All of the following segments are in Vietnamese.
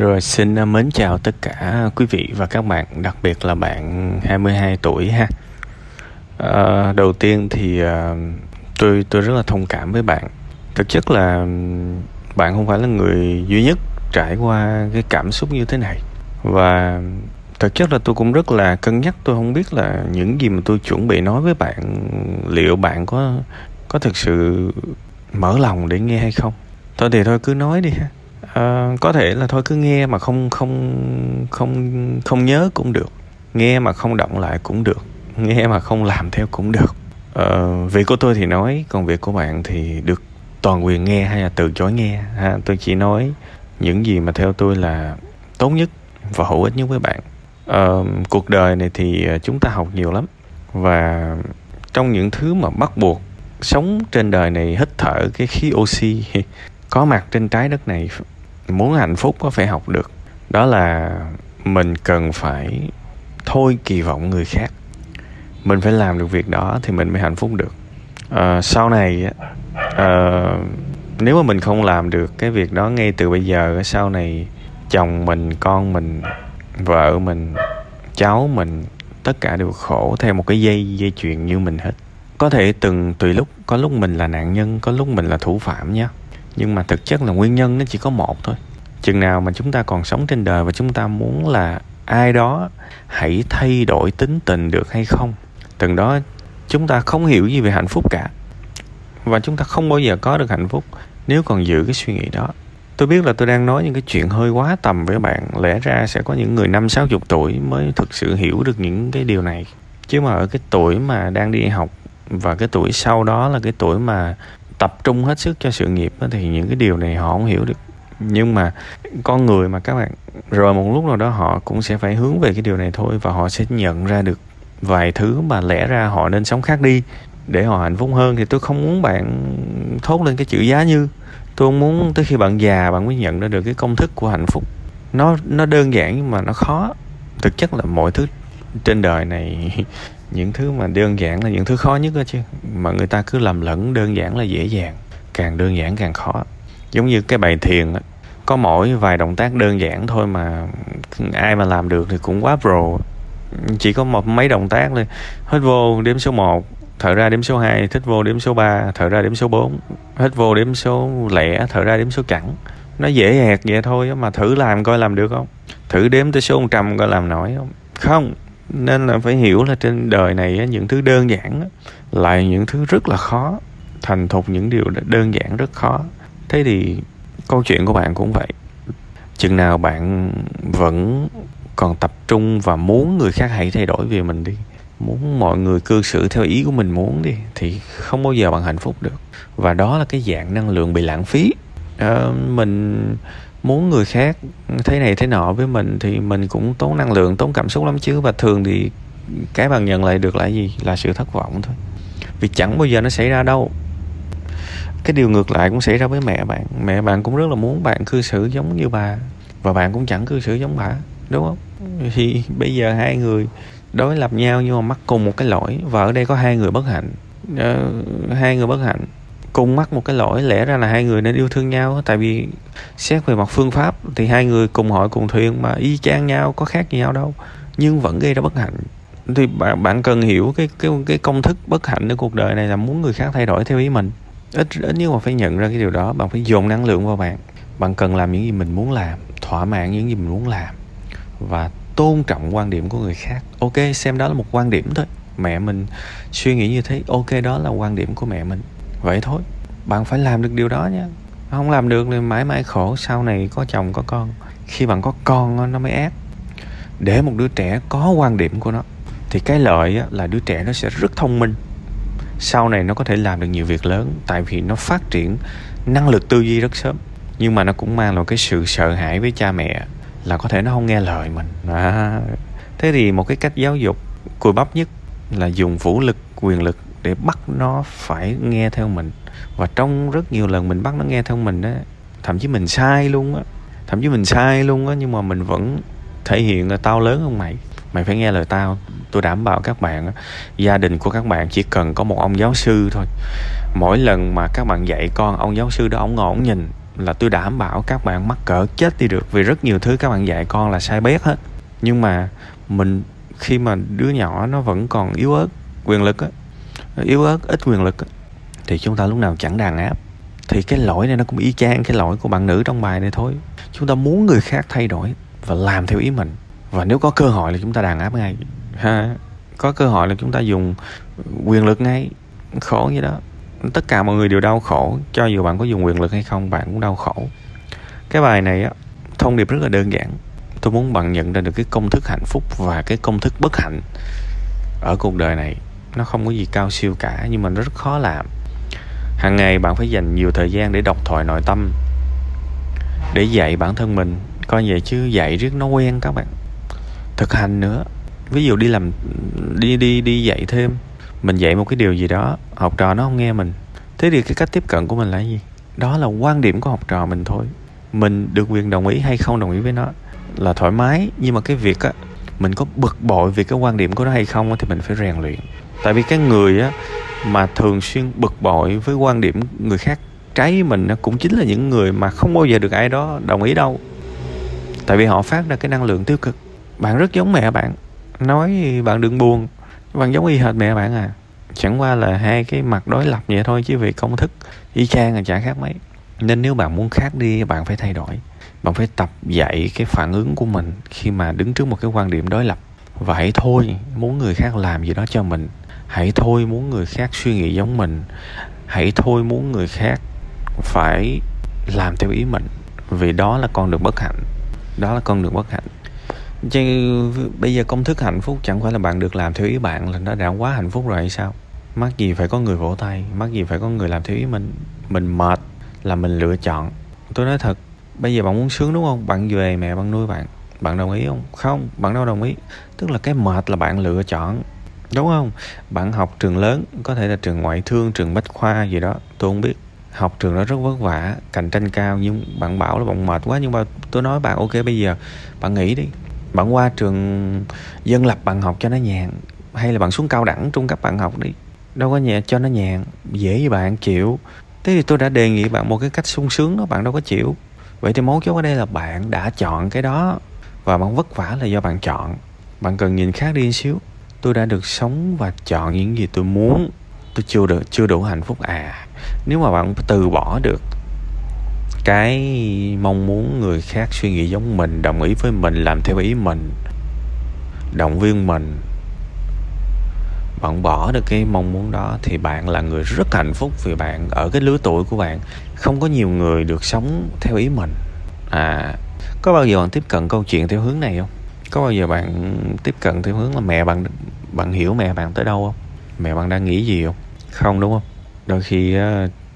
Rồi xin à, mến chào tất cả quý vị và các bạn, đặc biệt là bạn 22 tuổi ha. À, đầu tiên thì à, tôi tôi rất là thông cảm với bạn. Thực chất là bạn không phải là người duy nhất trải qua cái cảm xúc như thế này và thực chất là tôi cũng rất là cân nhắc tôi không biết là những gì mà tôi chuẩn bị nói với bạn liệu bạn có có thực sự mở lòng để nghe hay không thôi thì thôi cứ nói đi ha à, có thể là thôi cứ nghe mà không không không không nhớ cũng được. Nghe mà không động lại cũng được. Nghe mà không làm theo cũng được. À, việc của tôi thì nói còn việc của bạn thì được toàn quyền nghe hay là từ chối nghe? Ha tôi chỉ nói những gì mà theo tôi là tốt nhất và hữu ích nhất với bạn. À, cuộc đời này thì chúng ta học nhiều lắm. Và trong những thứ mà bắt buộc sống trên đời này hít thở cái khí oxy có mặt trên trái đất này muốn hạnh phúc có phải học được. Đó là mình cần phải thôi kỳ vọng người khác. Mình phải làm được việc đó thì mình mới hạnh phúc được. À, sau này à, nếu mà mình không làm được cái việc đó ngay từ bây giờ sau này chồng mình con mình vợ mình cháu mình tất cả đều khổ theo một cái dây dây chuyền như mình hết. Có thể từng tùy lúc có lúc mình là nạn nhân có lúc mình là thủ phạm nhé nhưng mà thực chất là nguyên nhân nó chỉ có một thôi. Chừng nào mà chúng ta còn sống trên đời và chúng ta muốn là ai đó hãy thay đổi tính tình được hay không, từng đó chúng ta không hiểu gì về hạnh phúc cả. Và chúng ta không bao giờ có được hạnh phúc nếu còn giữ cái suy nghĩ đó. Tôi biết là tôi đang nói những cái chuyện hơi quá tầm với bạn. Lẽ ra sẽ có những người năm, sáu chục tuổi mới thực sự hiểu được những cái điều này. Chứ mà ở cái tuổi mà đang đi học và cái tuổi sau đó là cái tuổi mà tập trung hết sức cho sự nghiệp đó, thì những cái điều này họ không hiểu được. Nhưng mà con người mà các bạn rồi một lúc nào đó họ cũng sẽ phải hướng về cái điều này thôi và họ sẽ nhận ra được vài thứ mà lẽ ra họ nên sống khác đi để họ hạnh phúc hơn. Thì tôi không muốn bạn thốt lên cái chữ giá như. Tôi không muốn tới khi bạn già bạn mới nhận ra được cái công thức của hạnh phúc. Nó nó đơn giản nhưng mà nó khó. Thực chất là mọi thứ trên đời này, những thứ mà đơn giản là những thứ khó nhất đó chứ. Mà người ta cứ lầm lẫn đơn giản là dễ dàng, càng đơn giản càng khó. Giống như cái bài thiền á, có mỗi vài động tác đơn giản thôi mà ai mà làm được thì cũng quá pro. Chỉ có một mấy động tác thôi. Hít vô đếm số 1 thở ra đếm số 2 thích vô đếm số 3 thở ra đếm số 4 hít vô đếm số lẻ, thở ra đếm số chẵn nó dễ hẹt vậy thôi mà thử làm coi làm được không? Thử đếm tới số 100 coi làm nổi không? Không nên là phải hiểu là trên đời này những thứ đơn giản là những thứ rất là khó thành thục những điều đơn giản rất khó. Thế thì câu chuyện của bạn cũng vậy. Chừng nào bạn vẫn còn tập trung và muốn người khác hãy thay đổi về mình đi muốn mọi người cư xử theo ý của mình muốn đi thì không bao giờ bạn hạnh phúc được. Và đó là cái dạng năng lượng bị lãng phí. À, mình muốn người khác thế này thế nọ với mình thì mình cũng tốn năng lượng tốn cảm xúc lắm chứ. Và thường thì cái bạn nhận lại được là gì? Là sự thất vọng thôi. Vì chẳng bao giờ nó xảy ra đâu. Cái điều ngược lại cũng xảy ra với mẹ bạn. Mẹ bạn cũng rất là muốn bạn cư xử giống như bà. Và bạn cũng chẳng cư xử giống bà đúng không? Thì bây giờ hai người đối lập nhau nhưng mà mắc cùng một cái lỗi. Và ở đây có hai người bất hạnh. Uh, hai người bất hạnh cùng mắc một cái lỗi, lẽ ra là hai người nên yêu thương nhau. Tại vì xét về mặt phương pháp thì hai người cùng hội cùng thuyền mà y chang nhau, có khác gì nhau đâu. Nhưng vẫn gây ra bất hạnh. Thì bạn bạn cần hiểu cái cái cái công thức bất hạnh ở cuộc đời này là muốn người khác thay đổi theo ý mình. Ít ít nhất mà phải nhận ra cái điều đó, bạn phải dồn năng lượng vào bạn. Bạn cần làm những gì mình muốn làm, thỏa mãn những gì mình muốn làm và tôn trọng quan điểm của người khác. Ok, xem đó là một quan điểm thôi. Mẹ mình suy nghĩ như thế, ok, đó là quan điểm của mẹ mình vậy thôi bạn phải làm được điều đó nha. Không làm được thì mãi mãi khổ sau này có chồng có con. Khi bạn có con nó mới ác. Để một đứa trẻ có quan điểm của nó thì cái lợi là đứa trẻ nó sẽ rất thông minh. Sau này nó có thể làm được nhiều việc lớn tại vì nó phát triển năng lực tư duy rất sớm. Nhưng mà nó cũng mang lại cái sự sợ hãi với cha mẹ là có thể nó không nghe lời mình. À, thế thì một cái cách giáo dục cùi bắp nhất là dùng vũ lực quyền lực để bắt nó phải nghe theo mình. Và trong rất nhiều lần mình bắt nó nghe theo mình á, thậm chí mình sai luôn á. Thậm chí mình sai luôn á, nhưng mà mình vẫn thể hiện là tao lớn hơn mày. Mày phải nghe lời tao. Tôi đảm bảo các bạn á, gia đình của các bạn chỉ cần có một ông giáo sư thôi. Mỗi lần mà các bạn dạy con ông giáo sư đó, ông ngồi ông nhìn là tôi đảm bảo các bạn mắc cỡ chết đi được. Vì rất nhiều thứ các bạn dạy con là sai bét hết. Nhưng mà mình, khi mà đứa nhỏ nó vẫn còn yếu ớt, quyền lực á yếu ớt, ít quyền lực thì chúng ta lúc nào chẳng đàn áp. Thì cái lỗi này nó cũng y chang cái lỗi của bạn nữ trong bài này thôi. Chúng ta muốn người khác thay đổi và làm theo ý mình. Và nếu có cơ hội là chúng ta đàn áp ngay. Ha, có cơ hội là chúng ta dùng quyền lực ngay. Khổ như đó. Tất cả mọi người đều đau khổ. Cho dù bạn có dùng quyền lực hay không, bạn cũng đau khổ. Cái bài này á, thông điệp rất là đơn giản. Tôi muốn bạn nhận ra được cái công thức hạnh phúc và cái công thức bất hạnh ở cuộc đời này nó không có gì cao siêu cả, nhưng mà nó rất khó làm. Hàng ngày bạn phải dành nhiều thời gian để đọc thoại nội tâm, để dạy bản thân mình. Coi vậy chứ dạy riết nó quen các bạn. Thực hành nữa. Ví dụ đi làm, đi đi đi dạy thêm. Mình dạy một cái điều gì đó, học trò nó không nghe mình. Thế thì cái cách tiếp cận của mình là gì? Đó là quan điểm của học trò mình thôi. Mình được quyền đồng ý hay không đồng ý với nó là thoải mái. Nhưng mà cái việc á, mình có bực bội vì cái quan điểm của nó hay không thì mình phải rèn luyện tại vì cái người á mà thường xuyên bực bội với quan điểm người khác trái với mình cũng chính là những người mà không bao giờ được ai đó đồng ý đâu. Tại vì họ phát ra cái năng lượng tiêu cực. Bạn rất giống mẹ bạn. Nói bạn đừng buồn. Bạn giống y hệt mẹ bạn à. Chẳng qua là hai cái mặt đối lập vậy thôi chứ vì công thức, y chang là chả khác mấy. Nên nếu bạn muốn khác đi, bạn phải thay đổi. Bạn phải tập dạy cái phản ứng của mình khi mà đứng trước một cái quan điểm đối lập. Vậy thôi, muốn người khác làm gì đó cho mình hãy thôi muốn người khác suy nghĩ giống mình. Hãy thôi muốn người khác phải làm theo ý mình. Vì đó là con đường bất hạnh. Đó là con đường bất hạnh. Chứ bây giờ công thức hạnh phúc chẳng phải là bạn được làm theo ý bạn là nó đã quá hạnh phúc rồi hay sao? Mắc gì phải có người vỗ tay? Mắc gì phải có người làm theo ý mình? Mình mệt là mình lựa chọn. Tôi nói thật, bây giờ bạn muốn sướng đúng không? Bạn về mẹ bạn nuôi bạn. Bạn đồng ý không? Không, bạn đâu đồng ý. Tức là cái mệt là bạn lựa chọn đúng không? Bạn học trường lớn, có thể là trường ngoại thương, trường bách khoa gì đó, tôi không biết. Học trường đó rất vất vả, cạnh tranh cao, nhưng bạn bảo là bạn mệt quá, nhưng mà tôi nói bạn ok, bây giờ bạn nghỉ đi. Bạn qua trường dân lập bạn học cho nó nhàn, hay là bạn xuống cao đẳng trung cấp bạn học đi. Đâu có nhẹ, cho nó nhàn, dễ với bạn chịu thế thì tôi đã đề nghị bạn một cái cách sung sướng đó, bạn đâu có chịu. Vậy thì mấu chốt ở đây là bạn đã chọn cái đó, và bạn vất vả là do bạn chọn. Bạn cần nhìn khác đi một xíu tôi đã được sống và chọn những gì tôi muốn. Tôi chưa được, chưa đủ hạnh phúc à. Nếu mà bạn từ bỏ được cái mong muốn người khác suy nghĩ giống mình, đồng ý với mình, làm theo ý mình, động viên mình, bạn bỏ được cái mong muốn đó thì bạn là người rất hạnh phúc vì bạn ở cái lứa tuổi của bạn. Không có nhiều người được sống theo ý mình. À có bao giờ bạn tiếp cận câu chuyện theo hướng này không? Có bao giờ bạn tiếp cận theo hướng là mẹ bạn bạn hiểu mẹ bạn tới đâu không? Mẹ bạn đang nghĩ gì không? Không, đúng không? Đôi khi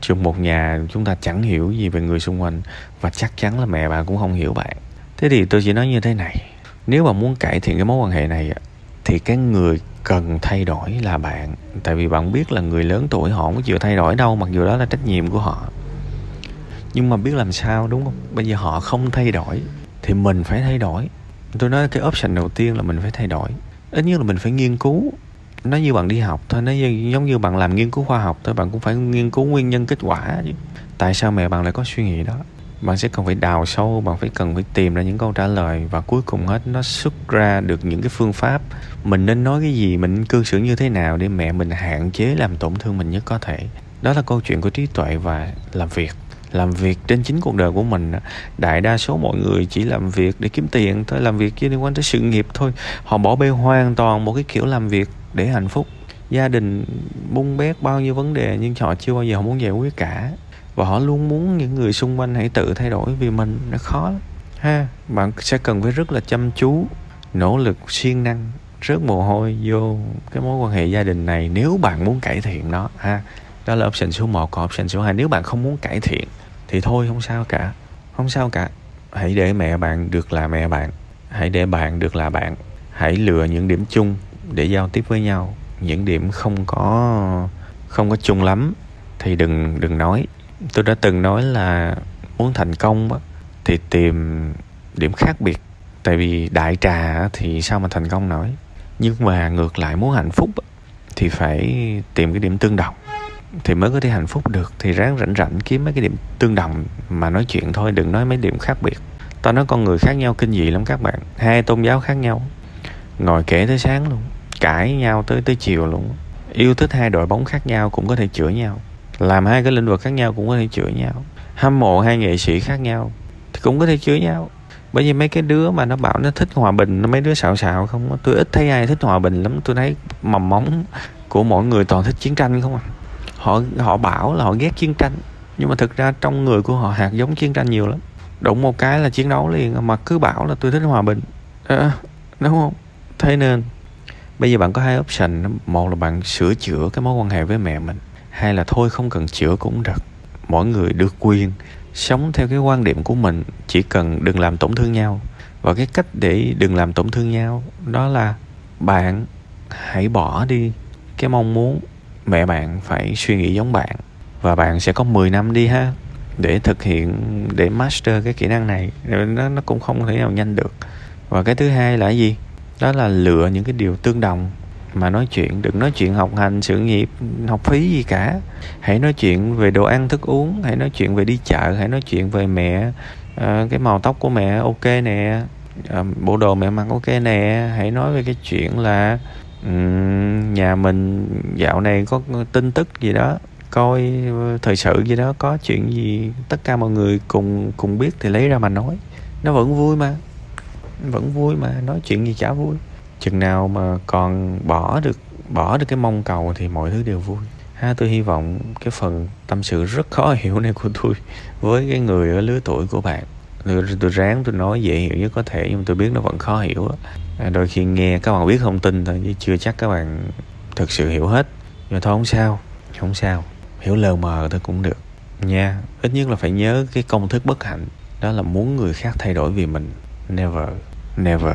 trong một nhà chúng ta chẳng hiểu gì về người xung quanh và chắc chắn là mẹ bạn cũng không hiểu bạn. Thế thì tôi chỉ nói như thế này. Nếu mà muốn cải thiện cái mối quan hệ này thì cái người cần thay đổi là bạn. Tại vì bạn biết là người lớn tuổi họ không có chịu thay đổi đâu, mặc dù đó là trách nhiệm của họ. Nhưng mà biết làm sao, đúng không? Bây giờ họ không thay đổi thì mình phải thay đổi tôi nói cái option đầu tiên là mình phải thay đổi. Ít nhất là mình phải nghiên cứu. Nó như bạn đi học thôi, nó giống như bạn làm nghiên cứu khoa học thôi, bạn cũng phải nghiên cứu nguyên nhân kết quả chứ. Tại sao mẹ bạn lại có suy nghĩ đó? Bạn sẽ cần phải đào sâu, bạn phải cần phải tìm ra những câu trả lời và cuối cùng hết, nó xuất ra được những cái phương pháp. Mình nên nói cái gì, mình cư xử như thế nào để mẹ mình hạn chế làm tổn thương mình nhất có thể? Đó là câu chuyện của trí tuệ và làm việc làm việc trên chính cuộc đời của mình. Đại đa số mọi người chỉ làm việc để kiếm tiền thôi, làm việc liên quan tới sự nghiệp thôi. Họ bỏ bê hoàn toàn một cái kiểu làm việc để hạnh phúc. Gia đình bung bét bao nhiêu vấn đề nhưng họ chưa bao giờ họ muốn giải quyết cả. Và họ luôn muốn những người xung quanh hãy tự thay đổi vì mình. Nó khó lắm. Ha, bạn sẽ cần phải rất là chăm chú, nỗ lực, siêng năng, rớt mồ hôi vô cái mối quan hệ gia đình này nếu bạn muốn cải thiện nó. Ha đó là option số 1 còn option số 2 nếu bạn không muốn cải thiện thì thôi, không sao cả. Không sao cả. Hãy để mẹ bạn được là mẹ bạn. Hãy để bạn được là bạn. Hãy lựa những điểm chung để giao tiếp với nhau. Những điểm không có không có chung lắm thì đừng đừng nói. Tôi đã từng nói là muốn thành công thì tìm điểm khác biệt. Tại vì đại trà thì sao mà thành công nổi? Nhưng mà ngược lại, muốn hạnh phúc thì phải tìm cái điểm tương đồng thì mới có thể hạnh phúc được. Thì ráng rảnh rảnh kiếm mấy cái điểm tương đồng mà nói chuyện thôi, đừng nói mấy điểm khác biệt. Tao nói con người khác nhau, kinh dị lắm các bạn. Hai tôn giáo khác nhau. Ngồi kể tới sáng luôn, cãi nhau tới tới chiều luôn. Yêu thích hai đội bóng khác nhau cũng có thể chữa nhau. Làm hai cái lĩnh vực khác nhau cũng có thể chữa nhau. Hâm mộ hai nghệ sĩ khác nhau thì cũng có thể chữa nhau. Bởi vì mấy cái đứa mà nó bảo nó thích hòa bình, nó mấy đứa xạo xạo không tôi ít thấy ai thích hòa bình lắm. Tôi thấy mầm móng của mỗi người toàn thích chiến tranh không à họ họ bảo là họ ghét chiến tranh nhưng mà thực ra trong người của họ hạt giống chiến tranh nhiều lắm. Đụng một cái là chiến đấu liền mà cứ bảo là tôi thích hòa bình. À, đúng không? Thế nên bây giờ bạn có hai option. Một là bạn sửa chữa cái mối quan hệ với mẹ mình hay là thôi không cần chữa cũng được. Mỗi người được quyền sống theo cái quan điểm của mình chỉ cần đừng làm tổn thương nhau. Và cái cách để đừng làm tổn thương nhau đó là bạn hãy bỏ đi cái mong muốn mẹ bạn phải suy nghĩ giống bạn. Và bạn sẽ có 10 năm đi ha để thực hiện để master cái kỹ năng này. Nó nó cũng không thể nào nhanh được. Và cái thứ hai là gì? Đó là lựa những cái điều tương đồng mà nói chuyện. Đừng nói chuyện học hành sự nghiệp học phí gì cả. Hãy nói chuyện về đồ ăn thức uống. Hãy nói chuyện về đi chợ. Hãy nói chuyện về mẹ à, cái màu tóc của mẹ ok nè. À, bộ đồ mẹ mặc ok nè. Hãy nói về cái chuyện là nhà mình dạo này có tin tức gì đó, coi ờ, thời sự gì đó, có chuyện gì, tất cả mọi người cùng cùng biết thì lấy ra mà nói. Nó vẫn vui mà, vẫn vui mà, nói chuyện gì chả vui. Chừng nào mà còn bỏ được bỏ được cái mong cầu thì mọi thứ đều vui. Ha, tôi hy vọng cái phần tâm sự rất khó hiểu này của tôi với cái người ở lứa tuổi của bạn tôi, tôi ráng tôi nói dễ hiểu nhất có thể nhưng tôi biết nó vẫn khó hiểu à, đôi khi nghe các bạn biết thông tin thôi chứ chưa chắc các bạn thực sự hiểu hết. Nhưng thôi không sao không sao. Hiểu lờ mờ thôi cũng được. Nha ít nhất là phải nhớ cái công thức bất hạnh. Đó là muốn người khác thay đổi vì mình. Never never.